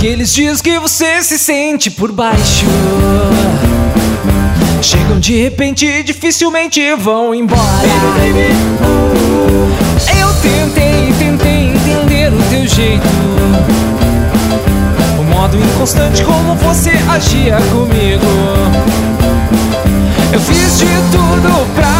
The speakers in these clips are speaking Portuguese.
Aqueles dias que você se sente por baixo. Chegam de repente e dificilmente vão embora. Eu tentei, tentei entender o teu jeito. O modo inconstante como você agia comigo. Eu fiz de tudo pra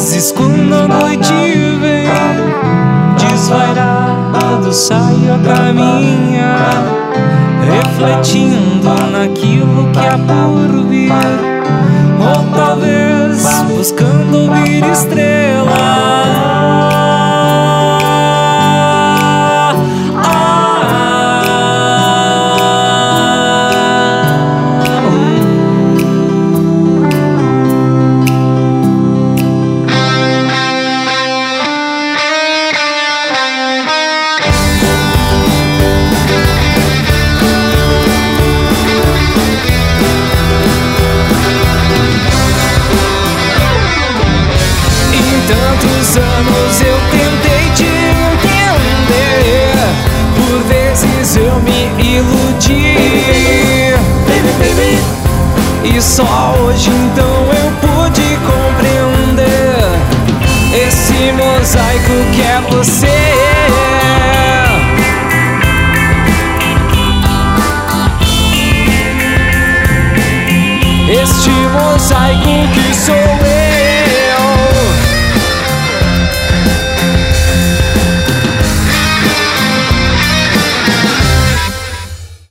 vezes quando a noite vem Desvairado saio a caminhar Refletindo naquilo que há por vir. Ou talvez buscando ouvir estrela E só hoje então eu pude compreender Esse mosaico que é você. Este mosaico que sou eu